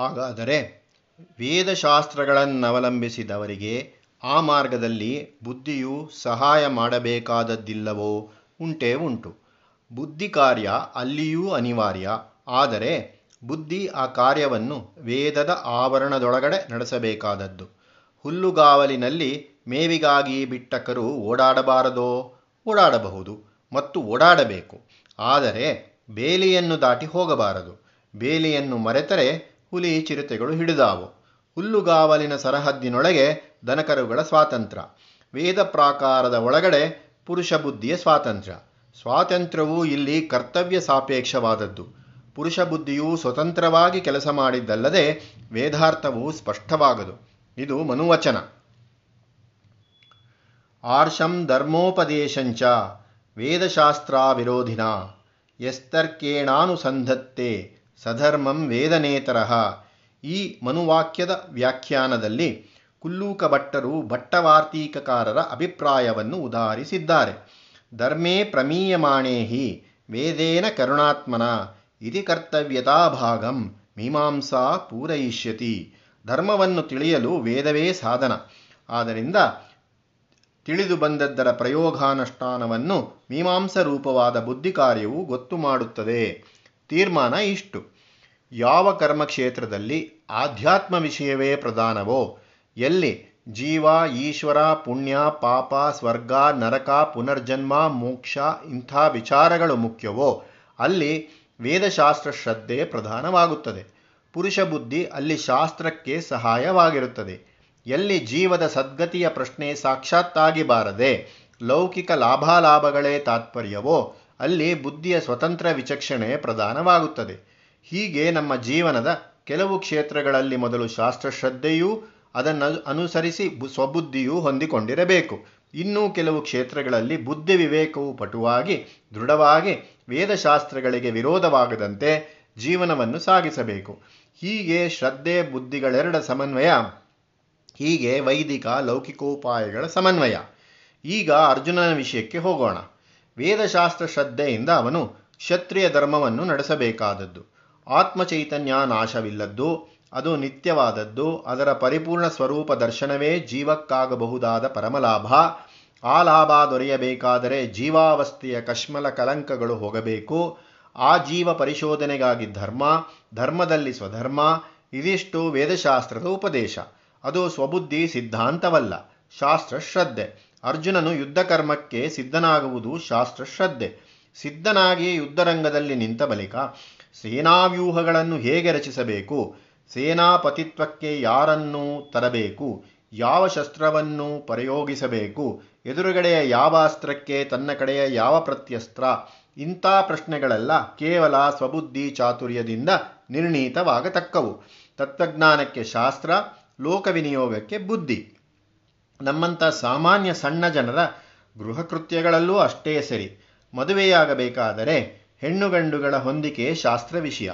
ಹಾಗಾದರೆ ವೇದಶಾಸ್ತ್ರಗಳನ್ನವಲಂಬಿಸಿದವರಿಗೆ ಆ ಮಾರ್ಗದಲ್ಲಿ ಬುದ್ಧಿಯು ಸಹಾಯ ಮಾಡಬೇಕಾದದ್ದಿಲ್ಲವೋ ಉಂಟೇ ಉಂಟು. ಬುದ್ಧಿ ಕಾರ್ಯ ಅಲ್ಲಿಯೂ ಅನಿವಾರ್ಯ. ಆದರೆ ಬುದ್ಧಿ ಆ ಕಾರ್ಯವನ್ನು ವೇದದ ಆವರಣದೊಳಗಡೆ ನಡೆಸಬೇಕಾದದ್ದು. ಹುಲ್ಲುಗಾವಲಿನಲ್ಲಿ ಮೇವಿಗಾಗಿ ಬಿಟ್ಟ ಕರು ಓಡಾಡಬಾರದೋ? ಓಡಾಡಬಹುದು. ಮತ್ತು ಓಡಾಡಬೇಕು. ಆದರೆ ಬೇಲಿಯನ್ನು ದಾಟಿ ಹೋಗಬಾರದು. ಬೇಲಿಯನ್ನು ಮರೆತರೆ ಹುಲಿ ಚಿರತೆಗಳು ಹಿಡಿದಾವು. ಹುಲ್ಲುಗಾವಲಿನ ಸರಹದ್ದಿನೊಳಗೆ ದನಕರುಗಳ ಸ್ವಾತಂತ್ರ್ಯ. ವೇದ ಪ್ರಾಕಾರದ ಒಳಗಡೆ ಪುರುಷ ಬುದ್ಧಿಯ ಸ್ವಾತಂತ್ರ್ಯ. ಸ್ವಾತಂತ್ರ್ಯವು ಇಲ್ಲಿ ಕರ್ತವ್ಯ ಸಾಪೇಕ್ಷವಾದದ್ದು. ಪುರುಷ ಬುದ್ಧಿಯು ಸ್ವತಂತ್ರವಾಗಿ ಕೆಲಸ ಮಾಡಿದ್ದಲ್ಲದೆ ವೇದಾರ್ಥವು ಸ್ಪಷ್ಟವಾಗದು. ಇದು ಮನುವಚನ. ಆರ್ಷಂ ಧರ್ಮೋಪದೇಶಂಚ ವೇದಶಾಸ್ತ್ರ ವಿರೋಧಿನ ಯಸ್ತರ್ಕೇಣಾನುಸಂಧತ್ತೆ ಸಧರ್ಮಂ ವೇದನೇತರಃ. ಈ ಮನುವಾಕ್ಯದ ವ್ಯಾಖ್ಯಾನದಲ್ಲಿ ಕುಲ್ಲೂಕ ಭಟ್ಟರು ಭಟ್ಟವಾರ್ತೀಕಕಾರರ ಅಭಿಪ್ರಾಯವನ್ನು ಉದಾಹರಿಸಿದ್ದಾರೆ. ಧರ್ಮೇ ಪ್ರಮೀಯಮಾಣೇ ಹಿ, ವೇದೇನ ಕರುಣಾತ್ಮನ, ಇತಿ ಕರ್ತವ್ಯತಾ ಭಾಗಂ, ಮೀಮಾಂಸಾ ಪೂರಯಿಷ್ಯತಿ. ಧರ್ಮವನ್ನು ತಿಳಿಯಲು ವೇದವೇ ಸಾಧನ. ಆದ್ದರಿಂದ ತಿಳಿದು ಬಂದದ್ದರ ಪ್ರಯೋಗಾನುಷ್ಠಾನವನ್ನು ಮೀಮಾಂಸ ರೂಪವಾದ ಬುದ್ಧಿ ಕಾರ್ಯವು ಗೊತ್ತು ಮಾಡುತ್ತದೆ. ತೀರ್ಮಾನ ಇಷ್ಟು. ಯಾವ ಕರ್ಮಕ್ಷೇತ್ರದಲ್ಲಿ ಆಧ್ಯಾತ್ಮ ವಿಷಯವೇ ಪ್ರಧಾನವೋ, ಎಲ್ಲಿ ಜೀವ, ಈಶ್ವರ, ಪುಣ್ಯ, ಪಾಪ, ಸ್ವರ್ಗ, ನರಕ, ಪುನರ್ಜನ್ಮ, ಮೋಕ್ಷ ಇಂಥ ವಿಚಾರಗಳು ಮುಖ್ಯವೋ, ಅಲ್ಲಿ ವೇದಶಾಸ್ತ್ರ ಶ್ರದ್ಧೆ ಪ್ರಧಾನವಾಗುತ್ತದೆ. ಪುರುಷ ಬುದ್ಧಿ ಅಲ್ಲಿ ಶಾಸ್ತ್ರಕ್ಕೆ ಸಹಾಯವಾಗಿರುತ್ತದೆ. ಎಲ್ಲಿ ಜೀವದ ಸದ್ಗತಿಯ ಪ್ರಶ್ನೆ ಸಾಕ್ಷಾತ್ತಾಗಿ ಬಾರದೆ, ಲೌಕಿಕ ಲಾಭಾಲಾಭಗಳೇ ತಾತ್ಪರ್ಯವೋ ಅಲ್ಲಿ ಬುದ್ಧಿಯ ಸ್ವತಂತ್ರ ವಿಚಕ್ಷಣೆ ಪ್ರಧಾನವಾಗುತ್ತದೆ. ಹೀಗೆ ನಮ್ಮ ಜೀವನದ ಕೆಲವು ಕ್ಷೇತ್ರಗಳಲ್ಲಿ ಮೊದಲು ಶಾಸ್ತ್ರಶ್ರದ್ಧೆಯೂ, ಅದನ್ನು ಅನುಸರಿಸಿ ಸ್ವಬುದ್ಧಿಯೂ ಹೊಂದಿಕೊಂಡಿರಬೇಕು. ಇನ್ನೂ ಕೆಲವು ಕ್ಷೇತ್ರಗಳಲ್ಲಿ ಬುದ್ಧಿ ವಿವೇಕವು ಪಟುವಾಗಿ, ದೃಢವಾಗಿ ವೇದಶಾಸ್ತ್ರಗಳಿಗೆ ವಿರೋಧವಾಗದಂತೆ ಜೀವನವನ್ನು ಸಾಗಿಸಬೇಕು. ಹೀಗೆ ಶ್ರದ್ಧೆ, ಬುದ್ಧಿಗಳೆರಡ ಸಮನ್ವಯ. ಹೀಗೆ ವೈದಿಕ, ಲೌಕಿಕೋಪಾಯಗಳ ಸಮನ್ವಯ. ಈಗ ಅರ್ಜುನನ ವಿಷಯಕ್ಕೆ ಹೋಗೋಣ. ವೇದಶಾಸ್ತ್ರ ಶ್ರದ್ಧೆಯಿಂದ ಅವನು ಕ್ಷತ್ರಿಯ ಧರ್ಮವನ್ನು ನಡೆಸಬೇಕಾದದ್ದು. ಆತ್ಮಚೈತನ್ಯ ನಾಶವಿಲ್ಲದ್ದು, ಅದು ನಿತ್ಯವಾದದ್ದು, ಅದರ ಪರಿಪೂರ್ಣ ಸ್ವರೂಪ ದರ್ಶನವೇ ಜೀವಕ್ಕಾಗಬಹುದಾದ ಪರಮಲಾಭ. ಆ ಲಾಭ ದೊರೆಯಬೇಕಾದರೆ ಜೀವಾವಸ್ಥೆಯ ಕಶ್ಮಲ ಕಲಂಕಗಳು ಹೋಗಬೇಕು. ಆ ಜೀವ ಪರಿಶೋಧನೆಗಾಗಿ ಧರ್ಮ, ಧರ್ಮದಲ್ಲಿ ಸ್ವಧರ್ಮ, ಇದಿಷ್ಟು ವೇದಶಾಸ್ತ್ರದ ಉಪದೇಶ. ಅದು ಸ್ವಬುದ್ಧಿ ಸಿದ್ಧಾಂತವಲ್ಲ, ಶಾಸ್ತ್ರ ಶ್ರದ್ಧೆ. ಅರ್ಜುನನು ಯುದ್ಧ ಕರ್ಮಕ್ಕೆ ಸಿದ್ಧನಾಗುವುದು ಶಾಸ್ತ್ರ ಶ್ರದ್ಧೆ. ಸಿದ್ಧನಾಗಿ ಯುದ್ಧರಂಗದಲ್ಲಿ ನಿಂತ ಬಳಿಕ ಸೇನಾವ್ಯೂಹಗಳನ್ನು ಹೇಗೆ ರಚಿಸಬೇಕು? ಸೇನಾಪತಿತ್ವಕ್ಕೆ ಯಾರನ್ನು ತರಬೇಕು? ಯಾವ ಶಸ್ತ್ರವನ್ನು ಪ್ರಯೋಗಿಸಬೇಕು? ಎದುರುಗಡೆಯ ಯಾವ ಅಸ್ತ್ರಕ್ಕೆ, ತನ್ನ ಕಡೆಯ ಯಾವ ಪ್ರತ್ಯಸ್ತ್ರ? ಇಂಥ ಪ್ರಶ್ನೆಗಳೆಲ್ಲ ಕೇವಲ ಸ್ವಬುದ್ಧಿ ಚಾತುರ್ಯದಿಂದ ನಿರ್ಣೀತವಾಗತಕ್ಕವು. ತತ್ವಜ್ಞಾನಕ್ಕೆ ಶಾಸ್ತ್ರ, ಲೋಕವಿನಿಯೋಗಕ್ಕೆ ಬುದ್ಧಿ. ನಮ್ಮಂಥ ಸಾಮಾನ್ಯ ಸಣ್ಣ ಜನರ ಗೃಹ ಕೃತ್ಯಗಳಲ್ಲೂ ಅಷ್ಟೇ ಸರಿ. ಮದುವೆಯಾಗಬೇಕಾದರೆ ಹೆಣ್ಣು ಗಂಡುಗಳ ಹೊಂದಿಕೆ ಶಾಸ್ತ್ರ ವಿಷಯ,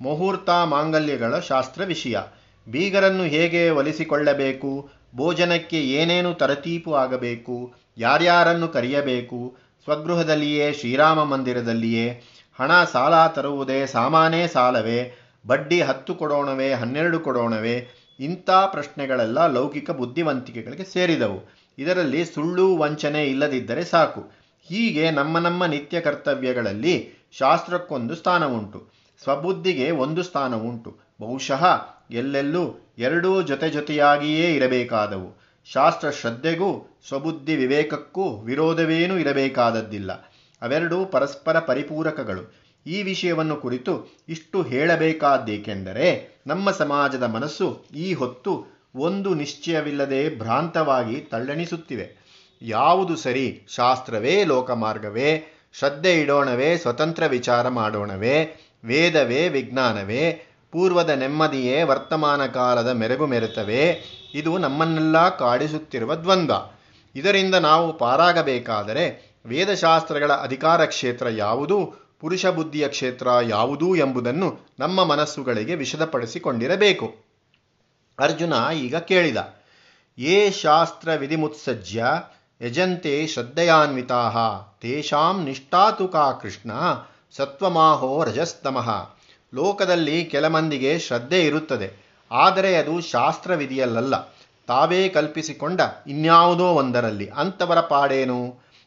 ಮುಹೂರ್ತ ಮಾಂಗಲ್ಯಗಳ ಶಾಸ್ತ್ರ ವಿಷಯ. ಬೀಗರನ್ನು ಹೇಗೆ ಒಲಿಸಿಕೊಳ್ಳಬೇಕು, ಭೋಜನಕ್ಕೆ ಏನೇನು ತರತೀಪು ಆಗಬೇಕು, ಯಾರ್ಯಾರನ್ನು ಕರೆಯಬೇಕು, ಸ್ವಗೃಹದಲ್ಲಿಯೇ, ಶ್ರೀರಾಮ ಮಂದಿರದಲ್ಲಿಯೇ, ಹಣ ಸಾಲ ತರುವುದೇ ಸಾಮಾನೇ ಸಾಲವೇ, ಬಡ್ಡಿ ಹತ್ತು ಕೊಡೋಣವೇ, ಹನ್ನೆರಡು ಕೊಡೋಣವೇ ಇಂಥ ಪ್ರಶ್ನೆಗಳೆಲ್ಲ ಲೌಕಿಕ ಬುದ್ಧಿವಂತಿಕೆಗಳಿಗೆ ಸೇರಿದವು. ಇದರಲ್ಲಿ ಸುಳ್ಳು ವಂಚನೆ ಇಲ್ಲದಿದ್ದರೆ ಸಾಕು. ಹೀಗೆ ನಮ್ಮ ನಮ್ಮ ನಿತ್ಯ ಕರ್ತವ್ಯಗಳಲ್ಲಿ ಶಾಸ್ತ್ರಕ್ಕೊಂದು ಸ್ಥಾನ ಉಂಟು ಸ್ವಬುದ್ಧಿಗೆ ಒಂದು ಸ್ಥಾನ ಉಂಟು ಬಹುಶಃ ಎಲ್ಲೆಲ್ಲೂ ಎರಡೂ ಜೊತೆ ಜೊತೆಯಾಗಿಯೇ ಇರಬೇಕಾದವು. ಶಾಸ್ತ್ರ ಶ್ರದ್ಧೆಗೂ ಸ್ವಬುದ್ಧಿ ವಿವೇಕಕ್ಕೂ ವಿರೋಧವೇನೂ ಇರಬೇಕಾದದ್ದಿಲ್ಲ. ಅವೆರಡೂ ಪರಸ್ಪರ ಪರಿಪೂರಕಗಳು. ಈ ವಿಷಯವನ್ನು ಕುರಿತು ಇಷ್ಟು ಹೇಳಬೇಕಾದ್ದೇಕೆಂದರೆ ನಮ್ಮ ಸಮಾಜದ ಮನಸ್ಸು ಈ ಹೊತ್ತು ಒಂದು ನಿಶ್ಚಯವಿಲ್ಲದೆ ಭ್ರಾಂತವಾಗಿ ತಳ್ಳಣಿಸುತ್ತಿವೆ. ಯಾವುದು ಸರಿ ಶಾಸ್ತ್ರವೇ, ಲೋಕಮಾರ್ಗವೇ, ಶ್ರದ್ಧೆ ಇಡೋಣವೇ, ಸ್ವತಂತ್ರ ವಿಚಾರ ಮಾಡೋಣವೇ, ವೇದವೇ, ವಿಜ್ಞಾನವೇ, ಪೂರ್ವದ ನೆಮ್ಮದಿಯೇ, ವರ್ತಮಾನ ಕಾಲದ ಮೆರಗು ಮೆರೆತವೇ, ಇದು ನಮ್ಮನ್ನೆಲ್ಲ ಕಾಡಿಸುತ್ತಿರುವ ದ್ವಂದ್ವ. ಇದರಿಂದ ನಾವು ಪಾರಾಗಬೇಕಾದರೆ ವೇದಶಾಸ್ತ್ರಗಳ ಅಧಿಕಾರ ಕ್ಷೇತ್ರ ಯಾವುದು? ಪುರುಷ ಬುದ್ಧಿಯ ಕ್ಷೇತ್ರ ಯಾವುದು ಎಂಬುದನ್ನು ನಮ್ಮ ಮನಸ್ಸುಗಳಿಗೆ ವಿಶದಪಡಿಸಿಕೊಂಡಿರಬೇಕು ಅರ್ಜುನ ಈಗ ಕೇಳಿದ, ಯೇ ಶಾಸ್ತ್ರ ವಿಧಿಮುತ್ಸಜ್ಯ ಯಜಂತೆ ಶ್ರದ್ಧೆಯಾನ್ವಿತಾ ತೇಷಾಂ ನಿಷ್ಠಾತುಕಾ ಕೃಷ್ಣ ಸತ್ವಮಾಹೋ ರಜಸ್ತಮಃ. ಲೋಕದಲ್ಲಿ ಕೆಲ ಮಂದಿಗೆ ಶ್ರದ್ಧೆ ಇರುತ್ತದೆ, ಆದರೆ ಅದು ಶಾಸ್ತ್ರವಿಧಿಯಲ್ಲಲ್ಲ ತಾವೇ ಕಲ್ಪಿಸಿಕೊಂಡ ಇನ್ಯಾವುದೋ ಒಂದರಲ್ಲಿ. ಅಂಥವರ ಪಾಡೇನು?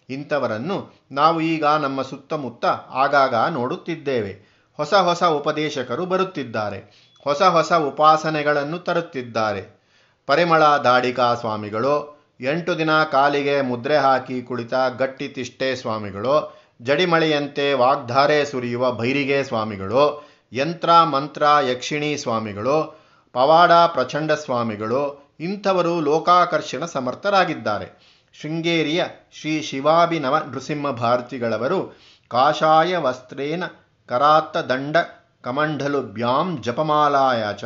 ಇಂಥವರನ್ನು ನಾವು ಈಗ ನಮ್ಮ ಸುತ್ತಮುತ್ತ ಆಗಾಗ ನೋಡುತ್ತಿದ್ದೇವೆ. ಹೊಸ ಹೊಸ ಉಪದೇಶಕರು ಬರುತ್ತಿದ್ದಾರೆ. ಹೊಸ ಹೊಸ ಉಪಾಸನೆಗಳನ್ನು ತರುತ್ತಿದ್ದಾರೆ. ಪರಿಮಳ ದಾಡಿಕಾ ಸ್ವಾಮಿಗಳು, ಎಂಟು ದಿನ ಕಾಲಿಗೆ ಮುದ್ರೆ ಹಾಕಿ ಕುಳಿತ ಗಟ್ಟಿ ತಿಷ್ಟೆ ಸ್ವಾಮಿಗಳು, ಜಡಿಮಳೆಯಂತೆ ವಾಗ್ಧಾರೆ ಸುರಿಯುವ ಭೈರಿಗೆ ಸ್ವಾಮಿಗಳು, ಯಂತ್ರ ಮಂತ್ರ ಯಕ್ಷಿಣಿ ಸ್ವಾಮಿಗಳು, ಪವಾಡ ಪ್ರಚಂಡ ಸ್ವಾಮಿಗಳು, ಇಂಥವರು ಲೋಕಾಕರ್ಷಣ ಸಮರ್ಥರಾಗಿದ್ದಾರೆ. ಶೃಂಗೇರಿಯ ಶ್ರೀ ಶಿವಾಭಿನವ ನೃಸಿಂಹ ಭಾರತಿಗಳವರು ಕಾಷಾಯ ವಸ್ತ್ರೇನ ಕರಾತ್ತ ದಂಡ ಕಮಂಡಲುಭ್ಯಾಂ ಜಪಮಾಲಾಯ ಚ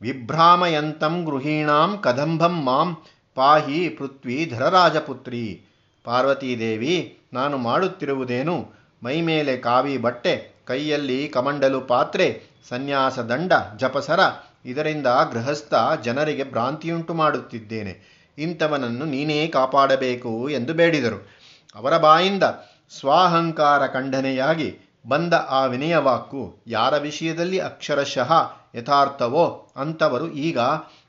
ವಿಭ್ರಾಮಯಂತಂ ಗೃಹೀಣಾಂ ಕದಂಬಂ ಮಾಂ ಪಾಹಿ ಪೃಥ್ವಿ ಧರರಾಜಪುತ್ರಿ. ಪಾರ್ವತೀದೇವಿ, ನಾನು ಮಾಡುತ್ತಿರುವುದೇನು? ಮೈಮೇಲೆ ಕಾವಿ ಬಟ್ಟೆ, ಕೈಯಲ್ಲಿ ಕಮಂಡಲು ಪಾತ್ರೆ, ಸನ್ಯಾಸ ದಂಡ, ಜಪಸರ, ಇದರಿಂದ ಗೃಹಸ್ಥ ಜನರಿಗೆ ಭ್ರಾಂತಿಯುಂಟು ಮಾಡುತ್ತಿದ್ದೇನೆ. ಇಂಥವನನ್ನು ನೀನೇ ಕಾಪಾಡಬೇಕು ಎಂದು ಬೇಡಿದರು. ಅವರ ಬಾಯಿಂದ ಸ್ವಾಹಂಕಾರ ಖಂಡನೆಯಾಗಿ ಬಂದ ಆ ವಿನಯವಾಕ್ಕು ಯಾರ ವಿಷಯದಲ್ಲಿ ಅಕ್ಷರಶಃ ಯಥಾರ್ಥವೋ ಅಂಥವರು ಈಗ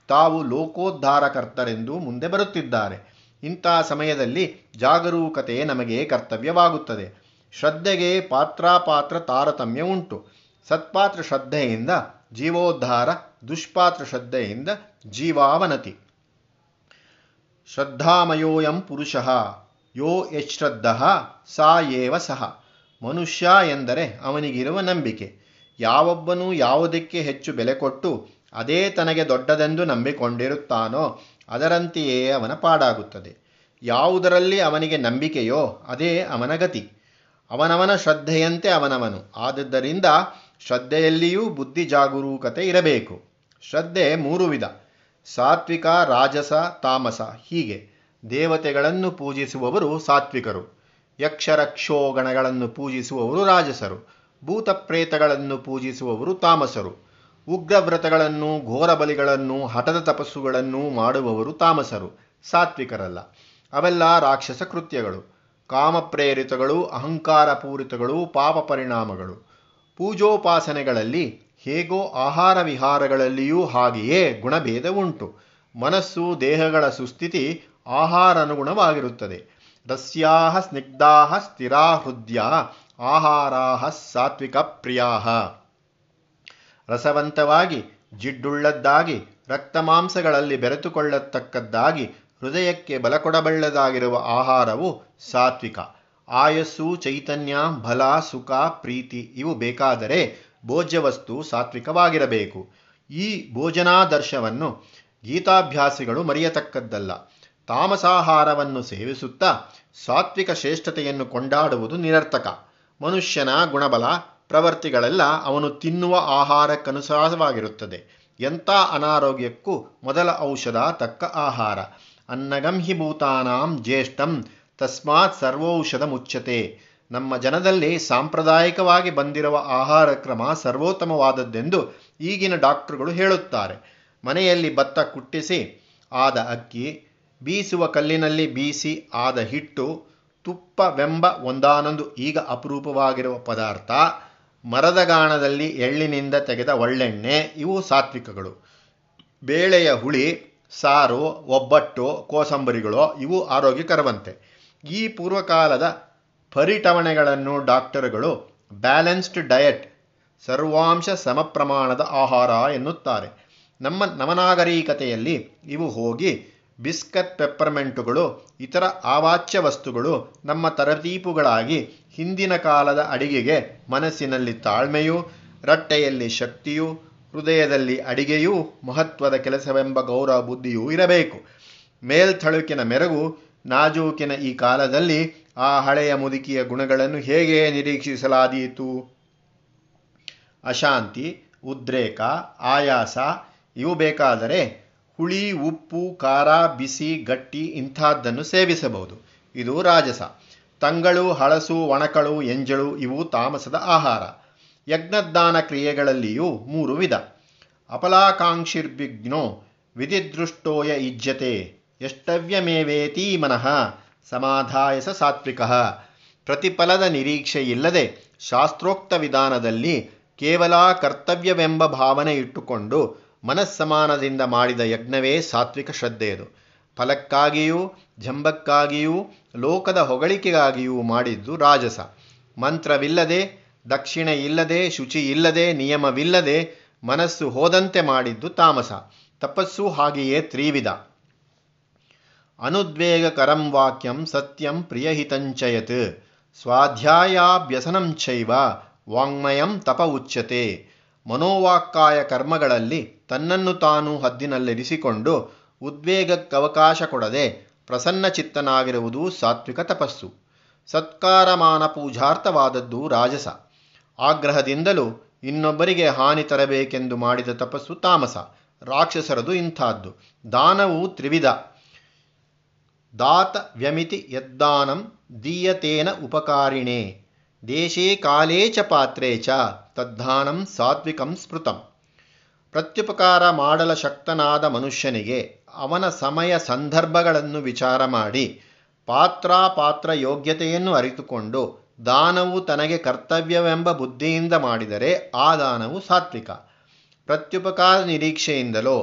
ತಾವು ಲೋಕೋದ್ಧಾರಕರ್ತರೆಂದು ಮುಂದೆ ಬರುತ್ತಿದ್ದಾರೆ. ಇಂಥ ಸಮಯದಲ್ಲಿ ಜಾಗರೂಕತೆ ನಮಗೆ ಕರ್ತವ್ಯವಾಗುತ್ತದೆ. ಶ್ರದ್ಧೆಗೆ ಪಾತ್ರಾಪಾತ್ರ ತಾರತಮ್ಯ ಉಂಟು. ಸತ್ಪಾತ್ರ ಶ್ರದ್ಧೆಯಿಂದ ಜೀವೋದ್ಧಾರ, ದುಷ್ಪಾತ್ರ ಶ್ರದ್ಧೆಯಿಂದ ಜೀವಾವನತಿ. ಶ್ರದ್ಧಾಮಯೋಯಂ ಪುರುಷ. ಯೋ ಯಶ್ರದ್ಧ ಸಾ ಏವ ಸಹ. ಮನುಷ್ಯ ಎಂದರೆ ಅವನಿಗಿರುವ ನಂಬಿಕೆ. ಯಾವೊಬ್ಬನೂ ಯಾವುದಕ್ಕೆ ಹೆಚ್ಚು ಬೆಲೆ ಕೊಟ್ಟು ಅದೇ ತನಗೆ ದೊಡ್ಡದೆಂದು ನಂಬಿಕೊಂಡಿರುತ್ತಾನೋ ಅದರಂತೆಯೇ ಅವನ ಪಾಡಾಗುತ್ತದೆ. ಯಾವುದರಲ್ಲಿ ಅವನಿಗೆ ನಂಬಿಕೆಯೋ ಅದೇ ಅವನ ಗತಿ. ಅವನವನ ಶ್ರದ್ಧೆಯಂತೆ ಅವನವನು. ಆದದ್ದರಿಂದ ಶ್ರದ್ಧೆಯಲ್ಲಿಯೂ ಬುದ್ಧಿ ಜಾಗರೂಕತೆ ಇರಬೇಕು. ಶ್ರದ್ಧೆ ಮೂರು ವಿಧ. ಸಾತ್ವಿಕ, ರಾಜಸ, ತಾಮಸ ಹೀಗೆ ದೇವತೆಗಳನ್ನು ಪೂಜಿಸುವವರು ಸಾತ್ವಿಕರು, ಯಕ್ಷರಕ್ಷೋಗಣಗಳನ್ನು ಪೂಜಿಸುವವರು ರಾಜಸರು, ಭೂತಪ್ರೇತಗಳನ್ನು ಪೂಜಿಸುವವರು ತಾಮಸರು, ಉಗ್ರವ್ರತಗಳನ್ನು ಘೋರ ಬಲಿಗಳನ್ನು ಹಠದ ತಪಸ್ಸುಗಳನ್ನು ಮಾಡುವವರು ತಾಮಸರು, ಸಾತ್ವಿಕರಲ್ಲ. ಅವೆಲ್ಲ ರಾಕ್ಷಸ ಕೃತ್ಯಗಳು, ಕಾಮಪ್ರೇರಿತಗಳು, ಅಹಂಕಾರಪೂರಿತಗಳು, ಪಾಪ ಪರಿಣಾಮಗಳು. ಪೂಜೋಪಾಸನೆಗಳಲ್ಲಿ ಹೇಗೋ ಆಹಾರ ವಿಹಾರಗಳಲ್ಲಿಯೂ ಹಾಗೆಯೇ ಗುಣಭೇದ ಉಂಟು. ಮನಸ್ಸು, ದೇಹಗಳ ಸುಸ್ಥಿತಿ ಆಹಾರಾನುಗುಣವಾಗಿರುತ್ತದೆ. ರಸ್ಯಾ ಸ್ನಿಗ್ಧಾ ಸ್ಥಿರಾ ಹೃದಯ ಆಹಾರಾ ಸಾತ್ವಿಕ ಪ್ರಿಯಾಹ. ರಸವಂತವಾಗಿ, ಜಿಡ್ಡುಳ್ಳದ್ದಾಗಿ, ರಕ್ತಮಾಂಸಗಳಲ್ಲಿ ಬೆರೆತುಕೊಳ್ಳತಕ್ಕದ್ದಾಗಿ, ಹೃದಯಕ್ಕೆ ಬಲಕೊಡಬಳ್ಳದಾಗಿರುವ ಆಹಾರವು ಸಾತ್ವಿಕ. ಆಯಸ್ಸು, ಚೈತನ್ಯ, ಬಲ, ಸುಖ, ಪ್ರೀತಿ ಇವು ಬೇಕಾದರೆ ಭೋಜ್ಯವಸ್ತು ಸಾತ್ವಿಕವಾಗಿರಬೇಕು. ಈ ಭೋಜನಾದರ್ಶವನ್ನು ಗೀತಾಭ್ಯಾಸಿಗಳು ಮರೆಯತಕ್ಕದ್ದಲ್ಲ. ತಾಮಸಾಹಾರವನ್ನು ಸೇವಿಸುತ್ತಾ ಸಾತ್ವಿಕ ಶ್ರೇಷ್ಠತೆಯನ್ನು ಕೊಂಡಾಡುವುದು ನಿರರ್ಥಕ. ಮನುಷ್ಯನ ಗುಣಬಲ ಪ್ರವರ್ತಿಗಳೆಲ್ಲ ಅವನು ತಿನ್ನುವ ಆಹಾರಕ್ಕನುಸಾರವಾಗಿರುತ್ತದೆ. ಎಂಥ ಅನಾರೋಗ್ಯಕ್ಕೂ ಮೊದಲ ಔಷಧ ತಕ್ಕ ಆಹಾರ. ಅನ್ನಗಂಹಿಭೂತಾನಾಂ ಜ್ಯೇಷ್ಠಂ ತಸ್ಮಾತ್ ಸರ್ವೌಷಧ ಮುಚ್ಚತೆ ನಮ್ಮ ಜನದಲ್ಲಿ ಸಾಂಪ್ರದಾಯಿಕವಾಗಿ ಬಂದಿರುವ ಆಹಾರ ಕ್ರಮ ಸರ್ವೋತ್ತಮವಾದದ್ದೆಂದು ಈಗಿನ ಡಾಕ್ಟರ್ಗಳು ಹೇಳುತ್ತಾರೆ. ಮನೆಯಲ್ಲಿ ಭತ್ತ ಕುಟ್ಟಿಸಿ, ಆದ ಅಕ್ಕಿ, ಬೀಸುವ ಕಲ್ಲಿನಲ್ಲಿ ಬೀಸಿ, ಆದ ಹಿಟ್ಟು ತುಪ್ಪವೆಂಬ ಒಂದಾನೊಂದು ಈಗ ಅಪರೂಪವಾಗಿರುವ ಪದಾರ್ಥ, ಮರದ ಗಾಣದಲ್ಲಿ ಎಳ್ಳಿನಿಂದ ತೆಗೆದ ಒಳ್ಳೆಣ್ಣೆ, ಇವು ಸಾತ್ವಿಕಗಳು. ಬೇಳೆಯ ಹುಳಿ, ಸಾರು, ಒಬ್ಬಟ್ಟು, ಕೋಸಂಬರಿಗಳು, ಇವು ಆರೋಗ್ಯಕರವಂತೆ. ಈ ಪೂರ್ವಕಾಲದ ಪರಿಟವಣೆಗಳನ್ನು ಡಾಕ್ಟರುಗಳು ಬ್ಯಾಲೆನ್ಸ್ಡ್ ಡಯಟ್, ಸರ್ವಾಂಶ ಸಮಪ್ರಮಾಣದ ಆಹಾರ ಎನ್ನುತ್ತಾರೆ. ನಮ್ಮ ನವನಾಗರಿಕತೆಯಲ್ಲಿ ಇವು ಹೋಗಿ ಬಿಸ್ಕತ್ ಪೆಪ್ಪರ್ಮೆಂಟುಗಳು, ಇತರ ಆವಾಚ್ಯ ವಸ್ತುಗಳು ನಮ್ಮ ತರತೀಪುಗಳಾಗಿ ಹಿಂದಿನ ಕಾಲದ ಅಡಿಗೆಗೆ ಮನಸ್ಸಿನಲ್ಲಿ ತಾಳ್ಮೆಯೂ, ರಟ್ಟೆಯಲ್ಲಿ ಶಕ್ತಿಯೂ, ಹೃದಯದಲ್ಲಿ ಅಡಿಗೆಯೂ ಮಹತ್ವದ ಕೆಲಸವೆಂಬ ಗೌರವ ಬುದ್ಧಿಯೂ ಇರಬೇಕು. ಮೇಲ್ಥಳುಕಿನ ಮೆರಗು ನಾಜೂಕಿನ ಈ ಕಾಲದಲ್ಲಿ ಆ ಹಳೆಯ ಮುದುಕಿಯ ಗುಣಗಳನ್ನು ಹೇಗೆ ನಿರೀಕ್ಷಿಸಲಾದೀತು? ಅಶಾಂತಿ, ಉದ್ರೇಕ, ಆಯಾಸ ಇವು ಬೇಕಾದರೆ ಹುಳಿ, ಉಪ್ಪು, ಖಾರ, ಬಿಸಿ, ಗಟ್ಟಿ ಇಂಥದ್ದನ್ನು ಸೇವಿಸಬಹುದು. ಇದು ರಾಜಸ. ತಂಗಳು, ಹಳಸು, ಒಣಕಳು, ಎಂಜಳು ಇವು ತಾಮಸದ ಆಹಾರ. ಯಜ್ಞದಾನ ಕ್ರಿಯೆಗಳಲ್ಲಿಯೂ ಮೂರು ವಿಧ. ಅಪಲಾಕಾಂಕ್ಷಿರ್ವಿಘ್ನೋ ವಿಧಿದೃಷ್ಟೋಯ ಇಜ್ಜತೆ. ಎಷ್ಟವ್ಯಮೇವೇತೀ ಮನಃ? ಸಮಾಧಾಯಸ ಸಾತ್ವಿಕ. ಪ್ರತಿಫಲದ ನಿರೀಕ್ಷೆಯಿಲ್ಲದೆ ಶಾಸ್ತ್ರೋಕ್ತ ವಿಧಾನದಲ್ಲಿ ಕೇವಲ ಕರ್ತವ್ಯವೆಂಬ ಭಾವನೆ ಇಟ್ಟುಕೊಂಡು ಮನಸ್ಸಮಾನದಿಂದ ಮಾಡಿದ ಯಜ್ಞವೇ ಸಾತ್ವಿಕ ಶ್ರದ್ಧೆಯದು. ಫಲಕ್ಕಾಗಿಯೂ, ಜಂಬಕ್ಕಾಗಿಯೂ, ಲೋಕದ ಹೊಗಳಿಕೆಗಾಗಿಯೂ ಮಾಡಿದ್ದು ರಾಜಸ. ಮಂತ್ರವಿಲ್ಲದೆ ದಕ್ಷಿಣೆ ಇಲ್ಲದೆ ಶುಚಿ ಇಲ್ಲದೆ ನಿಯಮವಿಲ್ಲದೆ ಮನಸ್ಸು ಹೋದಂತೆ ಮಾಡಿದ್ದು ತಾಮಸ. ತಪಸ್ಸು ಹಾಗೆಯೇ ತ್ರಿವಿಧ. ಅನುದ್ವೇಗಕರಂ ವಾಕ್ಯಂ ಸತ್ಯಂ ಪ್ರಿಯಹಿತಂಚಯತ್. ಸ್ವಾಧ್ಯಾಯಾಭ್ಯಸನಂ ಚೈವ, ವಾಂಗ್ಮಯಂ ತಪ ಉಚ್ಯತೆ. ಮನೋವಾಕ್ಕಾಯ ಕರ್ಮಗಳಲ್ಲಿ ತನ್ನನ್ನು ತಾನು ಹದ್ದಿನಲ್ಲಿರಿಸಿಕೊಂಡು ಉದ್ವೇಗಕ್ಕವಕಾಶ ಕೊಡದೆ ಪ್ರಸನ್ನಚಿತ್ತನಾಗಿರುವುದು ಸಾತ್ವಿಕ ತಪಸ್ಸು. ಸತ್ಕಾರಮಾನ ಪೂಜಾರ್ಥವಾದದ್ದು ರಾಜಸ. ಆಗ್ರಹದಿಂದಲೂ ಇನ್ನೊಬ್ಬರಿಗೆ ಹಾನಿ ತರಬೇಕೆಂದು ಮಾಡಿದ ತಪಸ್ಸು ತಾಮಸ. ರಾಕ್ಷಸರದು ಇಂಥದ್ದು. ದಾನವು ತ್ರಿವಿಧ. ದಾತ ವ್ಯಮಿತಿ ಯದ್ದಾನಂ ದೀಯತೇನ ಉಪಕಾರಿಣೇ. ದೇಶೇ ಕಾಲೇ ಚ ಪಾತ್ರೇ ಚ ತದ್ದಾನಂ ಸಾತ್ವಿಕಂ ಸ್ಮೃತಂ. ಪ್ರತ್ಯುಪಕಾರ ಮಾಡಲ ಶಕ್ತನಾದ ಮನುಷ್ಯನಿಗೆ ಅವನ ಸಮಯ ಸಂದರ್ಭಗಳನ್ನು ವಿಚಾರ ಮಾಡಿ ಪಾತ್ರ ಯೋಗ್ಯತೆಯನ್ನು ಅರಿತುಕೊಂಡು ದಾನವು ತನಗೆ ಕರ್ತವ್ಯವೆಂಬ ಬುದ್ಧಿಯಿಂದ ಮಾಡಿದರೆ ಆ ದಾನವು ಸಾತ್ವಿಕ. ಪ್ರತ್ಯುಪಕಾರ ನಿರೀಕ್ಷೆಯಿಂದಲೋ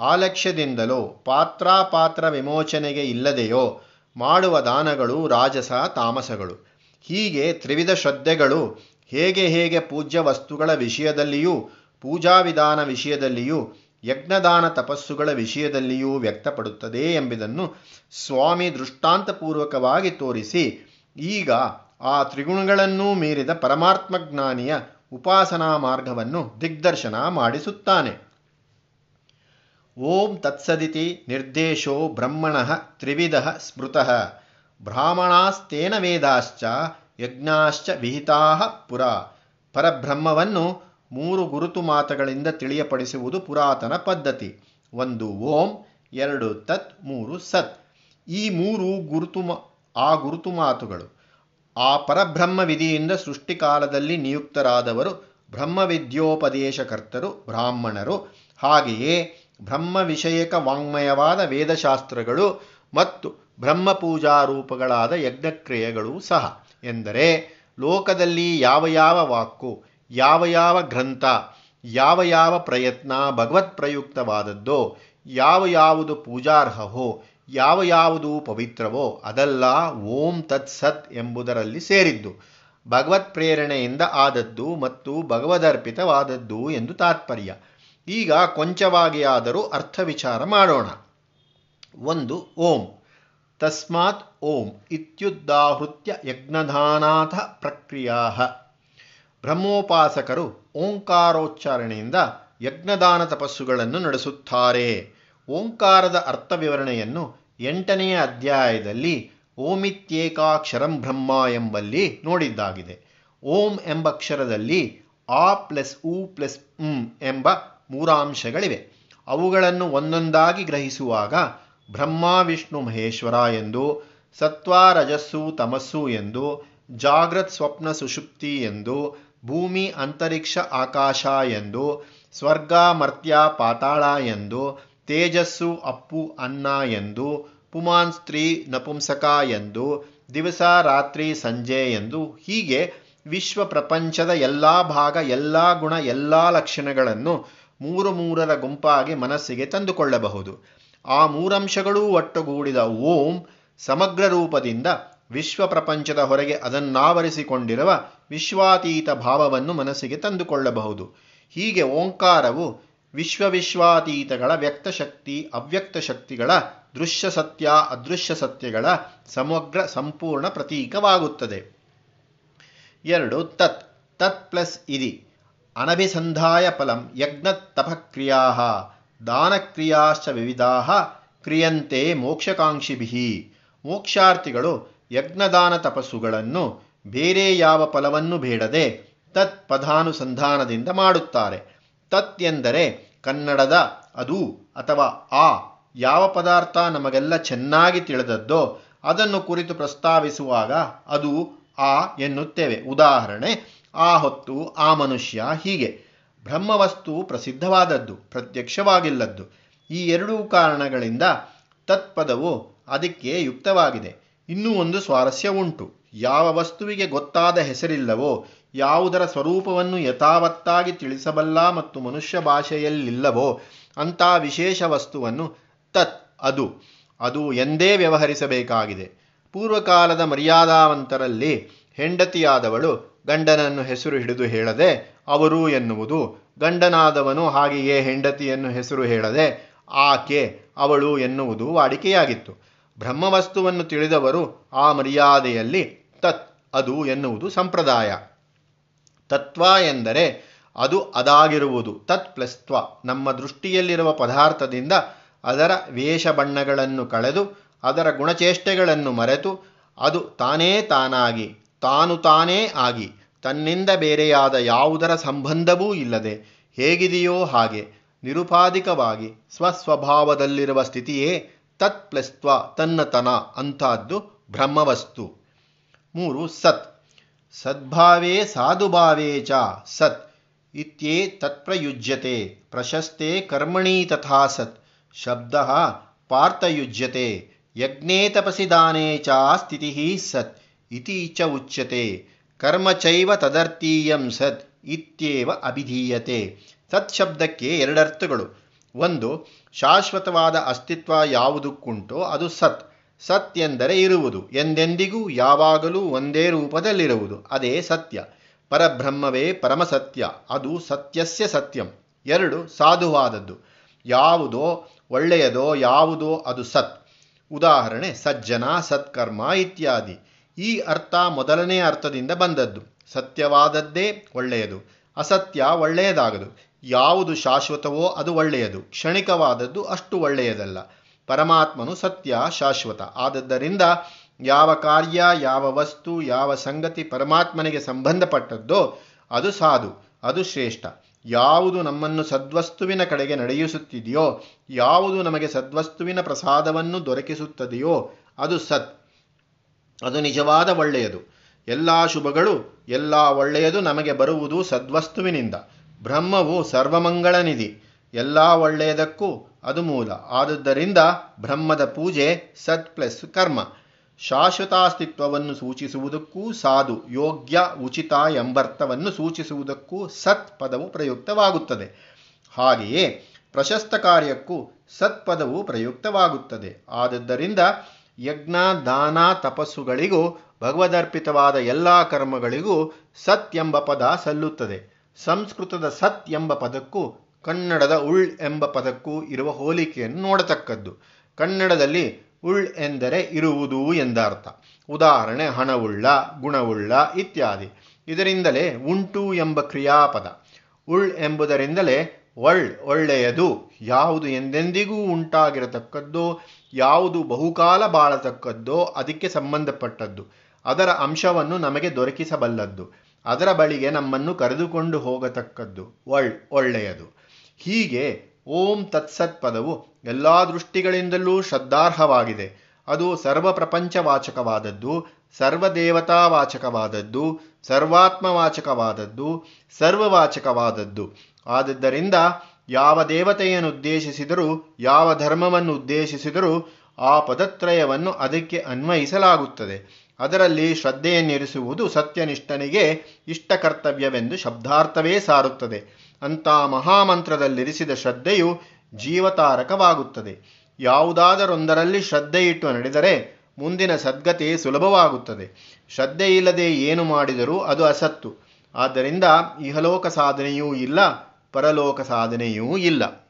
ಆಲಕ್ಷ್ಯದಿಂದಲೋ ಪಾತ್ರಾಪಾತ್ರ ವಿಮೋಚನೆಗೆ ಇಲ್ಲದೆಯೋ ಮಾಡುವ ದಾನಗಳು ರಾಜಸ ತಾಮಸಗಳು. ಹೀಗೆ ತ್ರಿವಿಧ ಶ್ರದ್ಧೆಗಳು ಹೇಗೆ ಹೇಗೆ ಪೂಜ್ಯ ವಸ್ತುಗಳ ವಿಷಯದಲ್ಲಿಯೂ, ಪೂಜಾ ವಿಧಾನ ವಿಷಯದಲ್ಲಿಯೂ, ಯಜ್ಞದಾನ ತಪಸ್ಸುಗಳ ವಿಷಯದಲ್ಲಿಯೂ ವ್ಯಕ್ತಪಡುತ್ತದೆ ಎಂಬುದನ್ನು ಸ್ವಾಮಿ ದೃಷ್ಟಾಂತಪೂರ್ವಕವಾಗಿ ತೋರಿಸಿ, ಈಗ ಆ ತ್ರಿಗುಣಗಳನ್ನೂ ಮೀರಿದ ಪರಮಾತ್ಮಜ್ಞಾನಿಯ ಉಪಾಸನಾ ಮಾರ್ಗವನ್ನು ದಿಗ್ದರ್ಶನ ಮಾಡಿಸುತ್ತಾನೆ. ಓಂ ತತ್ಸದಿತಿ ನಿರ್ದೇಶೋ ಬ್ರಹ್ಮಣ ತ್ರಿವಿಧ ಸ್ಮೃತಃ ಬ್ರಾಹ್ಮಣಾಸ್ತೇನ ವೇದಾಶ್ಚ ಯಜ್ಞಾಶ್ಚ ವಿಹಿತಾ ಪುರ. ಪರಬ್ರಹ್ಮವನ್ನು ಮೂರು ಗುರುತು ಮಾತುಗಳಿಂದ ತಿಳಿಯಪಡಿಸುವುದು ಪುರಾತನ ಪದ್ಧತಿ. ಒಂದು ಓಂ, ಎರಡು ತತ್, ಮೂರು ಸತ್. ಈ ಮೂರು ಗುರುತು ಆ ಗುರುತು ಮಾತುಗಳು. ಆ ಪರಬ್ರಹ್ಮ ವಿಧಿಯಿಂದ ಸೃಷ್ಟಿಕಾಲದಲ್ಲಿ ನಿಯುಕ್ತರಾದವರು ಬ್ರಹ್ಮವಿದ್ಯೋಪದೇಶಕರ್ತರು ಬ್ರಾಹ್ಮಣರು. ಹಾಗೆಯೇ ಬ್ರಹ್ಮ ವಿಷಯಕ ವಾಂಗ್ಮಯವಾದ ವೇದಶಾಸ್ತ್ರಗಳು ಮತ್ತು ಬ್ರಹ್ಮ ಪೂಜಾ ರೂಪಗಳಾದ ಯಜ್ಞಕ್ರಿಯೆಗಳು ಸಹ. ಎಂದರೆ ಲೋಕದಲ್ಲಿ ಯಾವ ಯಾವ ವಾಕು ಯಾವ ಯಾವ ಗ್ರಂಥ, ಯಾವ ಯಾವ ಪ್ರಯತ್ನ ಭಗವತ್ ಪ್ರಯುಕ್ತವಾದದ್ದೋ, ಯಾವ ಯಾವುದು ಪೂಜಾರ್ಹವೋ, ಯಾವ ಯಾವುದು ಪವಿತ್ರವೋ ಅದೆಲ್ಲ ಓಂ ತತ್ ಸತ್ ಎಂಬುದರಲ್ಲಿ ಸೇರಿದ್ದು, ಭಗವತ್ ಪ್ರೇರಣೆಯಿಂದ ಆದದ್ದು ಮತ್ತು ಭಗವದರ್ಪಿತವಾದದ್ದು ಎಂದು ತಾತ್ಪರ್ಯ. ಈಗ ಕೊಂಚವಾಗಿಯಾದರೂ ಅರ್ಥ ವಿಚಾರ ಮಾಡೋಣ. ಒಂದು, ಓಂ. ತಸ್ಮಾತ್ ಓಂ ಇತ್ಯುದ್ದಾಹೃತ್ಯ ಯಜ್ಞಧಾನಾಥ ಪ್ರಕ್ರಿಯಾ ಬ್ರಹ್ಮೋಪಾಸಕರು ಓಂಕಾರೋಚ್ಚಾರಣೆಯಿಂದ ಯಜ್ಞದಾನ ತಪಸ್ಸುಗಳನ್ನು ನಡೆಸುತ್ತಾರೆ. ಓಂಕಾರದ ಅರ್ಥ ವಿವರಣೆಯನ್ನು ಎಂಟನೆಯ ಅಧ್ಯಾಯದಲ್ಲಿ ಓಮಿತ್ಯೇಕಾಕ್ಷರಂ ಬ್ರಹ್ಮ ಎಂಬಲ್ಲಿ ನೋಡಿದ್ದಾಗಿದೆ. ಓಂ ಎಂಬ ಅಕ್ಷರದಲ್ಲಿ ಆ ಪ್ಲಸ್ ಉ ಪ್ಲಸ್ ಉಂ ಎಂಬ ಮೂರಾಂಶಗಳಿವೆ. ಅವುಗಳನ್ನು ಒಂದೊಂದಾಗಿ ಗ್ರಹಿಸುವಾಗ ಬ್ರಹ್ಮ, ವಿಷ್ಣು, ಮಹೇಶ್ವರ ಎಂದು, ಸತ್ವ, ರಜಸ್ಸು, ತಮಸ್ಸು ಎಂದು ಜಾಗೃತ್ ಸ್ವಪ್ನ, ಸುಷುಪ್ತಿ ಎಂದು, ಭೂಮಿ, ಅಂತರಿಕ್ಷ, ಆಕಾಶ ಎಂದು, ಸ್ವರ್ಗ, ಮರ್ತ್ಯ, ಪಾತಾಳ ಎಂದು, ತೇಜಸ್ಸು, ಅಪ್ಪು, ಅನ್ನ ಎಂದು, ಪುಮಾನ್, ಸ್ತ್ರೀ, ನಪುಂಸಕ ಎಂದು, ದಿವಸ, ರಾತ್ರಿ, ಸಂಜೆ ಎಂದು ಹೀಗೆ ವಿಶ್ವ ಪ್ರಪಂಚದ ಎಲ್ಲ ಭಾಗ, ಎಲ್ಲ ಗುಣ, ಎಲ್ಲ ಲಕ್ಷಣಗಳನ್ನು ಮೂರು ಮೂರರ ಗುಂಪಾಗಿ ಮನಸ್ಸಿಗೆ ತಂದುಕೊಳ್ಳಬಹುದು. ಆ ಮೂರಂಶಗಳೂ ಒಟ್ಟುಗೂಡಿದ ಓಂ ಸಮಗ್ರ ರೂಪದಿಂದ ವಿಶ್ವ ಪ್ರಪಂಚದ ಹೊರಗೆ ಅದನ್ನಾವರಿಸಿಕೊಂಡಿರುವ ವಿಶ್ವಾತೀತ ಭಾವವನ್ನು ಮನಸ್ಸಿಗೆ ತಂದುಕೊಳ್ಳಬಹುದು. ಹೀಗೆ ಓಂಕಾರವು ವಿಶ್ವವಿಶ್ವಾತೀತಗಳ ವ್ಯಕ್ತಶಕ್ತಿ, ಅವ್ಯಕ್ತ ಶಕ್ತಿಗಳ, ದೃಶ್ಯ ಸತ್ಯ, ಅದೃಶ್ಯ ಸತ್ಯಗಳ ಸಮಗ್ರ ಸಂಪೂರ್ಣ ಪ್ರತೀಕವಾಗುತ್ತದೆ. ಎರಡು, ತತ್ ತತ್ ಪ್ಲಸ್ ಇದಿ. ಅನಭಿಸಂಧಾಯ ಫಲಂ ಯಜ್ಞ ತಪಕ್ರಿಯಾ ದಾನಕ್ರಿಯಾಶ್ಚ ವಿವಿಧ ಕ್ರಿಯಂತೆ ಮೋಕ್ಷಕಾಂಕ್ಷಿಭಿ ಮೋಕ್ಷಾರ್ಥಿಗಳು ಯಜ್ಞದಾನ ತಪಸ್ಸುಗಳನ್ನು ಬೇರೆ ಯಾವ ಫಲವನ್ನು ಬೇಡದೆ ತತ್ ಪದಾನುಸಂಧಾನದಿಂದ ಮಾಡುತ್ತಾರೆ. ತತ್ ಎಂದರೆ ಕನ್ನಡದ ಅದು ಅಥವಾ ಆ ಯಾವ ಪದಾರ್ಥ ನಮಗೆಲ್ಲ ಚೆನ್ನಾಗಿ ತಿಳಿದದ್ದೋ ಅದನ್ನು ಕುರಿತು ಪ್ರಸ್ತಾವಿಸುವಾಗ ಅದು ಆ ಎನ್ನುತ್ತೇವೆ. ಉದಾಹರಣೆ ಆ ಹೊತ್ತು ಆ ಮನುಷ್ಯ ಹೀಗೆ. ಬ್ರಹ್ಮವಸ್ತು ಪ್ರಸಿದ್ಧವಾದದ್ದು, ಪ್ರತ್ಯಕ್ಷವಾಗಿಲ್ಲದ್ದು. ಈ ಎರಡೂ ಕಾರಣಗಳಿಂದ ತತ್ಪದವು ಅದಕ್ಕೆ ಯುಕ್ತವಾಗಿದೆ. ಇನ್ನೂ ಒಂದು ಸ್ವಾರಸ್ಯ ಉಂಟು. ಯಾವ ವಸ್ತುವಿಗೆ ಗೊತ್ತಾದ ಹೆಸರಿಲ್ಲವೋ, ಯಾವುದರ ಸ್ವರೂಪವನ್ನು ಯಥಾವತ್ತಾಗಿ ತಿಳಿಸಬಲ್ಲ ಮತ್ತು ಮನುಷ್ಯ ಭಾಷೆಯಲ್ಲಿಲ್ಲವೋ, ಅಂಥ ವಿಶೇಷ ವಸ್ತುವನ್ನು ತತ್, ಅದು ಅದು ಎಂದೇ ವ್ಯವಹರಿಸಬೇಕಾಗಿದೆ. ಪೂರ್ವಕಾಲದ ಮರ್ಯಾದಾವಂತರಲ್ಲಿ ಹೆಂಡತಿಯಾದವಳು ಗಂಡನನ್ನು ಹೆಸರು ಹಿಡಿದು ಹೇಳದೆ, ಅವರು ಎನ್ನುವುದು ಗಂಡನಾದವನು ಹಾಗೆಯೇ ಹೆಂಡತಿಯನ್ನು ಹೆಸರು ಹೇಳದೆ, ಆಕೆ ಅವಳು ಎನ್ನುವುದು ವಾಡಿಕೆಯಾಗಿತ್ತು. ಬ್ರಹ್ಮವಸ್ತುವನ್ನು ತಿಳಿದವರು ಆ ಮರ್ಯಾದೆಯಲ್ಲಿ ತತ್, ಅದು ಎನ್ನುವುದು ಸಂಪ್ರದಾಯ. ತತ್ವ ಎಂದರೆ ಅದು ಅದಾಗಿರುವುದು, ತತ್ ಪ್ಲಸ್ ತ್ವ. ನಮ್ಮ ದೃಷ್ಟಿಯಲ್ಲಿರುವ ಪದಾರ್ಥದಿಂದ ಅದರ ವೇಷ ಬಣ್ಣಗಳನ್ನು ಕಳೆದು, ಅದರ ಗುಣಚೇಷ್ಟೆಗಳನ್ನು ಮರೆತು, ಅದು ತಾನೇ ತಾನಾಗಿ, ತಾನು ತಾನೇ ಆಗಿ ತನ್ನಿಂದ ಬೇರೆಯಾದ ಯಾವುದರ ಸಂಬಂಧವೂ ಇಲ್ಲದೆ ಹೇಗಿದೆಯೋ ಹಾಗೆ ನಿರುಪಾಧಿಕವಾಗಿ ಸ್ವಸ್ವಭಾವದಲ್ಲಿರುವ ಸ್ಥಿತಿಯೇ ತತ್ಪ್ಲಸ್ತ್ವ ತನ್ನತನ ಅಂಥದ್ದು ಬ್ರಹ್ಮವಸ್ತು. ಮೂರು, ಸತ್. ಸದ್ಭಾವೇ ಸಾಧುಭಾವೇ ಚ. ಸತ್. ಇತ್ಯೇ ತತ್ಪ್ರಯುಜ್ಯತೆ. ಪ್ರಶಸ್ತೆ ಕರ್ಮಣಿ ತಥಾ ಸತ್. ಶಬ್ದ ಪಾರ್ಥಯುಜ್ಯತೆ. ಯಜ್ಞೇ ತಪಸಿ ದಾನೇ ಚ ಸ್ಥಿತಿ ಸತ್. ಇತಿ ಚ ಉಚ್ಯತೆ. ಕರ್ಮ ಚೈವ ತದರ್ಥೀಯಂ ಸತ್ ಇತ್ಯೇವ ಅಭಿಧೀಯತೆ. ಸತ್ ಶಬ್ದಕ್ಕೆ ಎರಡರ್ಥಗಳು. ಒಂದು, ಶಾಶ್ವತವಾದ ಅಸ್ತಿತ್ವ ಯಾವುದಕ್ಕುಂಟೋ ಅದು ಸತ್. ಸತ್ ಎಂದರೆ ಇರುವುದು. ಎಂದೆಂದಿಗೂ, ಯಾವಾಗಲೂ ಒಂದೇ ರೂಪದಲ್ಲಿರುವುದು. ಅದೇ ಸತ್ಯ. ಪರಬ್ರಹ್ಮವೇ ಪರಮಸತ್ಯ ಅದು ಸತ್ಯಸ್ಯ ಸತ್ಯಂ. ಎರಡು, ಸಾಧುವಾದದ್ದು. ಯಾವುದೋ ಒಳ್ಳೆಯದೋ ಯಾವುದೋ ಅದು ಸತ್. ಉದಾಹರಣೆ, ಸಜ್ಜನ, ಸತ್ಕರ್ಮ ಇತ್ಯಾದಿ. ಈ ಅರ್ಥ ಮೊದಲನೇ ಅರ್ಥದಿಂದ ಬಂದದ್ದು. ಸತ್ಯವಾದದ್ದೇ ಒಳ್ಳೆಯದು. ಅಸತ್ಯ ಒಳ್ಳೆಯದಾಗದು. ಯಾವುದು ಶಾಶ್ವತವೋ ಅದು ಒಳ್ಳೆಯದು. ಕ್ಷಣಿಕವಾದದ್ದು ಅಷ್ಟು ಒಳ್ಳೆಯದಲ್ಲ. ಪರಮಾತ್ಮನು ಸತ್ಯ ಶಾಶ್ವತ. ಆದದ್ದರಿಂದ ಯಾವ ಕಾರ್ಯ, ಯಾವ ವಸ್ತು, ಯಾವ ಸಂಗತಿ ಪರಮಾತ್ಮನಿಗೆ ಸಂಬಂಧಪಟ್ಟದ್ದೋ ಅದು ಸಾಧು, ಅದು ಶ್ರೇಷ್ಠ. ಯಾವುದು ನಮ್ಮನ್ನು ಸದ್ವಸ್ತುವಿನ ಕಡೆಗೆ ನಡೆಯಿಸುತ್ತಿದೆಯೋ, ಯಾವುದು ನಮಗೆ ಸದ್ವಸ್ತುವಿನ ಪ್ರಸಾದವನ್ನು ದೊರಕಿಸುತ್ತದೆಯೋ ಅದು ಸತ್. ಅದು ನಿಜವಾದ ಒಳ್ಳೆಯದು. ಎಲ್ಲ ಶುಭಗಳು, ಎಲ್ಲ ಒಳ್ಳೆಯದು ನಮಗೆ ಬರುವುದು ಸದ್ವಸ್ತುವಿನಿಂದ. ಬ್ರಹ್ಮವು ಸರ್ವಮಂಗಳ ನಿಧಿ ಎಲ್ಲ ಒಳ್ಳೆಯದಕ್ಕೂ ಅದು ಮೂಲ. ಆದುದರಿಂದ ಬ್ರಹ್ಮದ ಪೂಜೆ ಸತ್ ಪ್ಲಸ್ ಕರ್ಮ. ಶಾಶ್ವತಾಸ್ತಿತ್ವವನ್ನು ಸೂಚಿಸುವುದಕ್ಕೂ ಸಾಧು, ಯೋಗ್ಯ, ಉಚಿತ ಎಂಬರ್ಥವನ್ನು ಸೂಚಿಸುವುದಕ್ಕೂ ಸತ್ ಪದವು ಪ್ರಯುಕ್ತವಾಗುತ್ತದೆ. ಹಾಗೆಯೇ ಪ್ರಶಸ್ತ ಕಾರ್ಯಕ್ಕೂ ಸತ್ಪದವು ಪ್ರಯುಕ್ತವಾಗುತ್ತದೆ. ಆದದ್ದರಿಂದ ಯಜ್ಞ ದಾನ ತಪಸ್ಸುಗಳಿಗೂ, ಭಗವದರ್ಪಿತವಾದ ಎಲ್ಲ ಕರ್ಮಗಳಿಗೂ ಸತ್ ಎಂಬ ಪದ ಸಲ್ಲುತ್ತದೆ. ಸಂಸ್ಕೃತದ ಸತ್ ಎಂಬ ಪದಕ್ಕೂ, ಕನ್ನಡದ ಉಳ್ ಎಂಬ ಪದಕ್ಕೂ ಇರುವ ಹೋಲಿಕೆಯನ್ನು ನೋಡತಕ್ಕದ್ದು. ಕನ್ನಡದಲ್ಲಿ ಉಳ್ ಎಂದರೆ ಇರುವುದು ಎಂದರ್ಥ. ಉದಾಹರಣೆ, ಹಣವುಳ್ಳ, ಗುಣವುಳ್ಳ ಇತ್ಯಾದಿ. ಇದರಿಂದಲೇ ಉಂಟು ಎಂಬ ಕ್ರಿಯಾಪದ. ಉಳ್ ಎಂಬುದರಿಂದಲೇ ಒಳ್ ಒಳ್ಳೆಯದು. ಯಾವುದು ಎಂದೆಂದಿಗೂ ಉಂಟಾಗಿರತಕ್ಕದ್ದೋ ಯಾವುದು ಬಹುಕಾಲ ಬಾಳತಕ್ಕದ್ದೋ ಅದಕ್ಕೆ ಸಂಬಂಧಪಟ್ಟದ್ದು. ಅದರ ಅಂಶವನ್ನು ನಮಗೆ ದೊರಕಿಸಬಲ್ಲದ್ದು. ಅದರ ಬಳಿಗೆ ನಮ್ಮನ್ನು ಕರೆದುಕೊಂಡು ಹೋಗತಕ್ಕದ್ದು ಒಳ್, ಒಳ್ಳೆಯದು. ಹೀಗೆ ಓಂ ತತ್ಸತ್ ಪದವು ಎಲ್ಲ ದೃಷ್ಟಿಗಳಿಂದಲೂ ಶ್ರದ್ಧಾರ್ಹವಾಗಿದೆ. ಅದು ಸರ್ವ ಪ್ರಪಂಚವಾಚಕವಾದದ್ದು ಸರ್ವದೇವತಾವಾಚಕವಾದದ್ದು, ಸರ್ವಾತ್ಮವಾಚಕವಾದದ್ದು, ಸರ್ವವಾಚಕವಾದದ್ದು. ಆದದ್ದರಿಂದ ಯಾವ ದೇವತೆಯನ್ನು ಉದ್ದೇಶಿಸಿದರೂ, ಯಾವ ಧರ್ಮವನ್ನು ಉದ್ದೇಶಿಸಿದರೂ ಆ ಪದತ್ರಯವನ್ನು ಅದಕ್ಕೆ ಅನ್ವಯಿಸಲಾಗುತ್ತದೆ. ಅದರಲ್ಲಿ ಶ್ರದ್ಧೆಯನ್ನಿರಿಸುವುದು ಸತ್ಯನಿಷ್ಠನಿಗೆ ಇಷ್ಟ ಕರ್ತವ್ಯವೆಂದು ಶಬ್ದಾರ್ಥವೇ ಸಾರುತ್ತದೆ. ಅಂಥ ಮಹಾಮಂತ್ರದಲ್ಲಿರಿಸಿದ ಶ್ರದ್ಧೆಯು ಜೀವತಾರಕವಾಗುತ್ತದೆ. ಯಾವುದಾದರೊಂದರಲ್ಲಿ ಶ್ರದ್ಧೆಯಿಟ್ಟು ನಡೆದರೆ ಮುಂದಿನ ಸದ್ಗತಿ ಸುಲಭವಾಗುತ್ತದೆ. ಶ್ರದ್ಧೆಯಿಲ್ಲದೆ ಏನು ಮಾಡಿದರೂ ಅದು ಅಸತ್ತು. ಆದ್ದರಿಂದ ಇಹಲೋಕ ಸಾಧನೆಯೂ ಇಲ್ಲ. ಪರಲೋಕ ಸಾಧನೆಯೂ ಇಲ್ಲ.